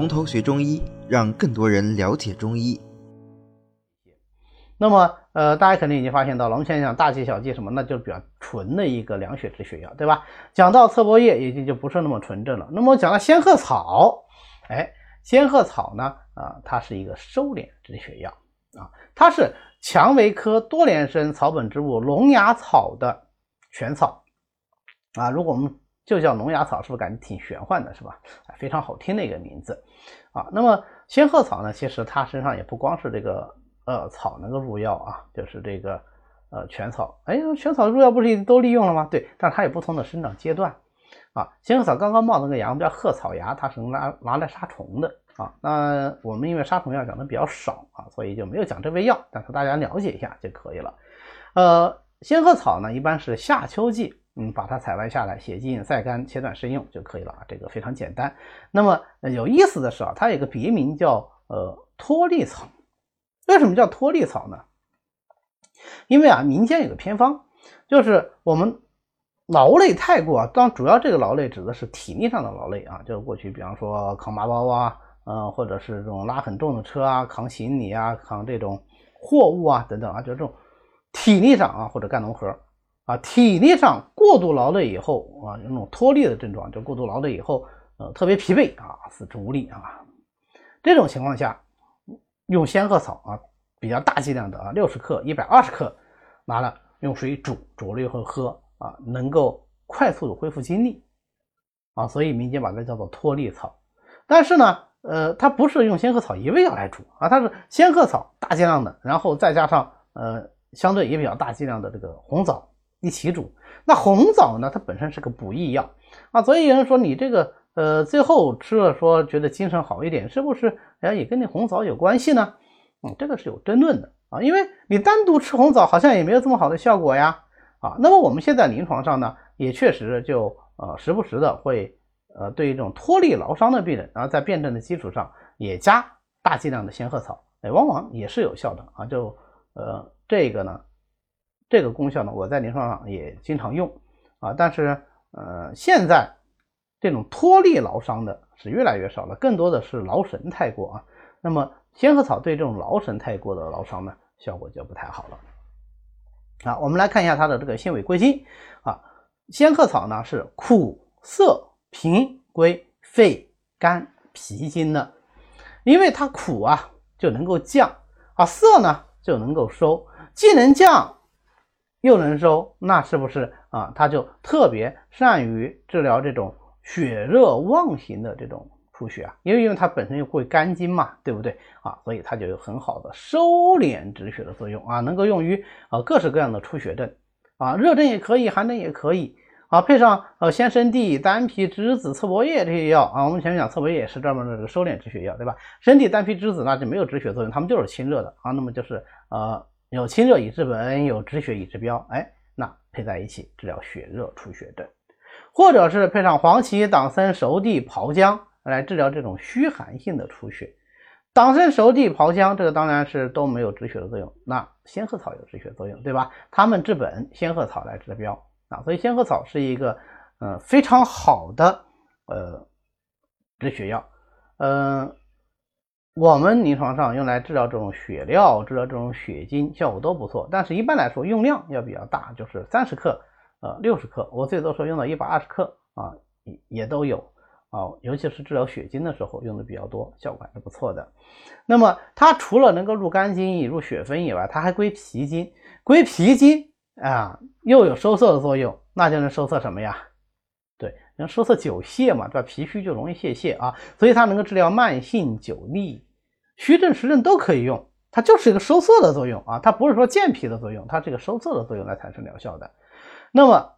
从头学中医，让更多人了解中医。那么，呃，大家肯定已经发现到了，我们先讲大剂小剂什么，那就是比较纯的一个凉血止血药，对吧？讲到侧柏叶，已经就不是那么纯正了。那么讲到仙鹤草，哎，仙鹤草呢，啊，它是一个收敛止血药啊，它是蔷薇科多年生草本植物龙牙草的全草啊。如果我们就叫龙牙草，是不是感觉挺玄幻的，是吧？非常好听的一个名字啊。那么仙鹤草呢，其实它身上也不光是这个。呃，草能够入药啊，就是这个呃全草。哎，全草入药不是都利用了吗？对，但是它有不同的生长阶段啊。仙鹤草刚刚冒那个芽，我们叫鹤草芽，它是拿拿来杀虫的啊。那我们因为杀虫药讲的比较少啊，所以就没有讲这味药，但是大家了解一下就可以了。呃，仙鹤草呢，一般是夏秋季，嗯，把它采完下来，洗净晒干，切断生用就可以了啊。这个非常简单。那么有意思的是啊，它有个别名叫呃脱粒草。为什么叫脱粒草呢？因为啊，民间有个偏方，就是我们劳累太过啊，当主要这个劳累指的是体力上的劳累啊，就是过去比方说扛麻包啊，嗯，或者是这种拉很重的车啊，扛行李啊，扛这种货物啊等等啊，就这种体力上啊，或者干农活啊，体力上过度劳累以后啊，有那种脱力的症状，就过度劳累以后，呃，特别疲惫啊，四肢无力啊，这种情况下。用仙鹤草啊，比较大剂量的啊，六十克、一百二十克，拿了用水煮，煮了以后喝啊，能够快速的恢复精力啊，所以民间把它叫做脱力草。但是呢，呃，它不是用仙鹤草一味药来煮啊，它是仙鹤草大剂量的，然后再加上呃相对也比较大剂量的这个红枣一起煮。那红枣呢，它本身是个补益药啊，所以有人说你这个。呃，最后吃了说觉得精神好一点，是不是？哎，也跟那红枣有关系呢？嗯，这个是有争论的啊，因为你单独吃红枣好像也没有这么好的效果呀。啊，那么我们现在临床上呢，也确实就呃时不时的会呃对于这种脱力劳伤的病人，然后在辩证的基础上也加大剂量的仙鹤草，哎，往往也是有效的啊。就呃这个呢，这个功效呢，我在临床上也经常用啊，但是呃现在。这种脱力劳伤的是越来越少了，更多的是劳神太过啊。那么仙鹤草对这种劳神太过的劳伤呢，效果就不太好了。啊，我们来看一下它的这个性味归经啊。仙鹤草呢是苦涩平归肺肝脾经的，因为它苦啊就能够降啊，涩呢就能够收，既能降又能收，那是不是啊？它就特别善于治疗这种。血热妄型的这种出血啊，因为因为它本身又会肝经嘛，对不对啊？所以它就有很好的收敛止血的作用啊，能够用于啊各式各样的出血症啊，热症也可以，寒症也可以啊。配上呃鲜生地、丹皮、栀子、侧柏叶这些药啊，我们前面讲侧柏叶也是专门的这个收敛止血药，对吧？生地、丹皮、栀子那就没有止血作用，它们就是清热的啊。那么就是呃有清热以治本，有止血以治标，哎，那配在一起治疗血热出血症。或者是配上黄芪、党参、熟地、炮姜来治疗这种虚寒性的出血。党参、熟地、炮姜，这个当然是都没有止血的作用。那仙鹤草有止血作用，对吧？它们治本，仙鹤草来治标啊。所以仙鹤草是一个呃非常好的呃止血药。嗯，我们临床上用来治疗这种血尿、治疗这种血精，效果都不错。但是一般来说，用量要比较大，就是三十克。呃，六十克，我最多时候用到一百二十克啊，也也都有啊，尤其是治疗血精的时候用的比较多，效果还是不错的。那么它除了能够入肝经、入血分以外，它还归脾经，归脾经啊，又有收涩的作用，那就能收涩什么呀？对，能收涩久泻嘛，对吧？脾虚就容易泄泻啊，所以它能够治疗慢性久痢，虚症实症都可以用，它就是一个收涩的作用啊，它不是说健脾的作用，它这个收涩的作用来产生疗效的。那么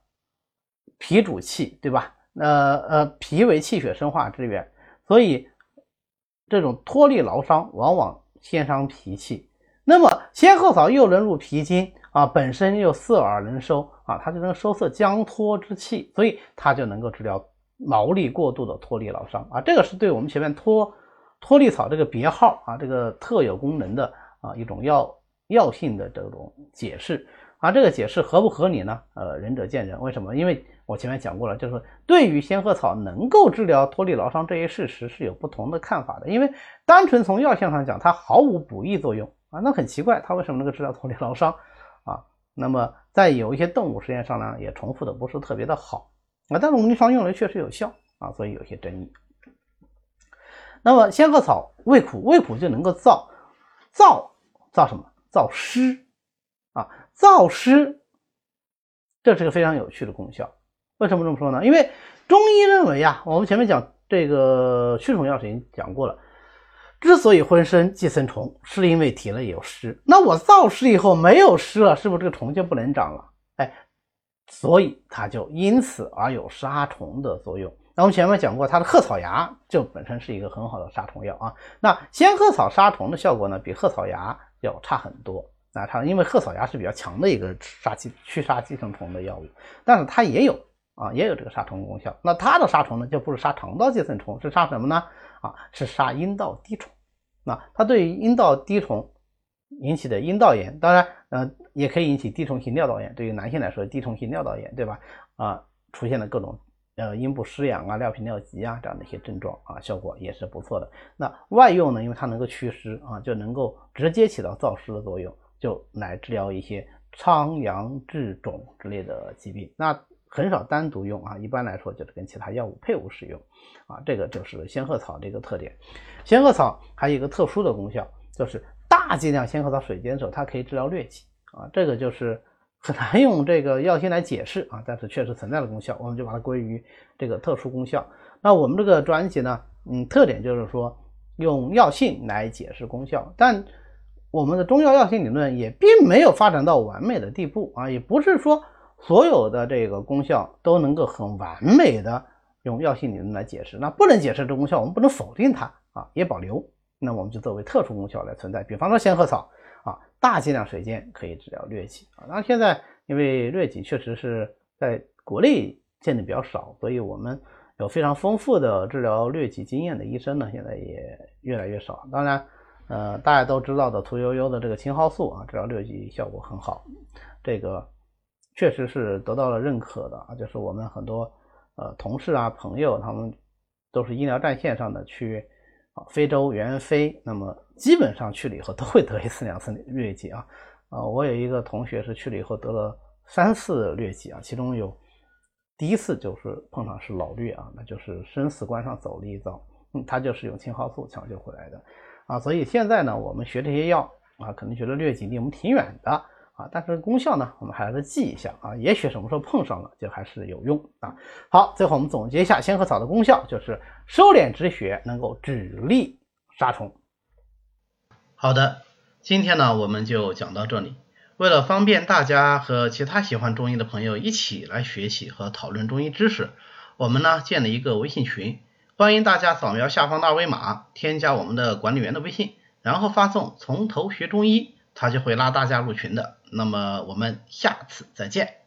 脾主气，对吧？呃呃，脾为气血生化之源，所以这种脱力劳伤往往先伤脾气。那么仙鹤草又能入脾经啊，本身又涩而能收啊，它就能收涩僵脱之气，所以它就能够治疗劳力过度的脱力劳伤啊。这个是对我们前面脱脱力草这个别号啊，这个特有功能的啊一种药药性的这种解释。啊，这个解释合不合理呢？呃，仁者见仁。为什么？因为我前面讲过了，就是对于仙鹤草能够治疗脱力劳伤这一事实是有不同的看法的。因为单纯从药性上讲，它毫无补益作用啊，那很奇怪，它为什么能够治疗脱力劳伤啊？那么在有一些动物实验上呢，也重复的不是特别的好啊，但是我们临床用了确实有效啊，所以有些争议。那么仙鹤草味苦，味苦就能够燥，燥燥什么？燥湿啊，燥湿，这是个非常有趣的功效。为什么这么说呢？因为中医认为啊，我们前面讲这个驱虫药已经讲过了，之所以浑身寄生虫，是因为体内有湿。那我燥湿以后没有湿了，是不是这个虫就不能长了？哎，所以它就因此而有杀虫的作用。那我们前面讲过，它的鹤草芽就本身是一个很好的杀虫药啊。那仙鹤草杀虫的效果呢，比鹤草芽要差很多。那它因为鹤草芽是比较强的一个杀寄驱杀寄生虫的药物，但是它也有啊，也有这个杀虫功效。那它的杀虫呢，就不是杀肠道寄生虫，是杀什么呢？啊，是杀阴道滴虫。那它对于阴道滴虫引起的阴道炎，当然呃也可以引起滴虫性尿道炎。对于男性来说，滴虫性尿道炎，对吧？啊，出现了各种。呃，阴部湿痒啊、尿频尿急啊这样的一些症状啊，效果也是不错的。那外用呢，因为它能够祛湿啊，就能够直接起到燥湿的作用，就来治疗一些疮疡痔肿之类的疾病。那很少单独用啊，一般来说就是跟其他药物配伍使用啊。这个就是仙鹤草的一个特点。仙鹤草还有一个特殊的功效，就是大剂量仙鹤草水煎的时候，它可以治疗疟疾啊。这个就是。很难用这个药性来解释啊，但是确实存在的功效，我们就把它归于这个特殊功效。那我们这个专辑呢，嗯，特点就是说用药性来解释功效，但我们的中药药性理论也并没有发展到完美的地步啊，也不是说所有的这个功效都能够很完美的用药性理论来解释。那不能解释这功效，我们不能否定它啊，也保留，那我们就作为特殊功效来存在。比方说仙鹤草。大剂量水煎可以治疗疟疾啊，那现在因为疟疾确实是在国内见的比较少，所以我们有非常丰富的治疗疟疾经验的医生呢，现在也越来越少。当然，呃，大家都知道的屠呦呦的这个青蒿素啊，治疗疟疾效果很好，这个确实是得到了认可的啊，就是我们很多呃同事啊朋友，他们都是医疗战线上的去。啊，非洲援非，那么基本上去了以后都会得一次两次疟疾啊。啊，我有一个同学是去了以后得了三次疟疾啊，其中有第一次就是碰上是老疟啊，那就是生死关上走了一遭，嗯，他就是用青蒿素抢救回来的啊。所以现在呢，我们学这些药啊，可能觉得疟疾离我们挺远的。啊，但是功效呢，我们还是记一下啊，也许什么时候碰上了，就还是有用啊。好，最后我们总结一下仙鹤草的功效，就是收敛止血，能够止痢杀虫。好的，今天呢我们就讲到这里。为了方便大家和其他喜欢中医的朋友一起来学习和讨论中医知识，我们呢建了一个微信群，欢迎大家扫描下方的二维码，添加我们的管理员的微信，然后发送“从头学中医”。他就会拉大家入群的，那么我们下次再见。